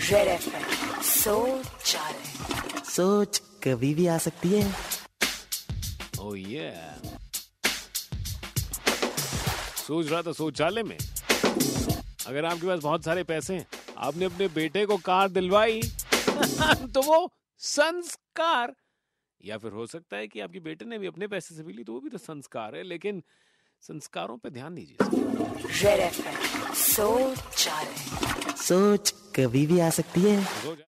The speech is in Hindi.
रेड एफएम सोच सोच कभी भी आ सकती है। ओह ये सोच रहा था शौचालय में। अगर आपके पास बहुत सारे पैसे हैं आपने अपने बेटे को कार दिलवाई तो वो संस्कार। या फिर हो सकता है कि आपके बेटे ने भी अपने पैसे से भी ली तो वो भी तो संस्कार है लेकिन संस्कारों पे ध्यान दीजिए। सोच सोच कभी भी आ सकती है।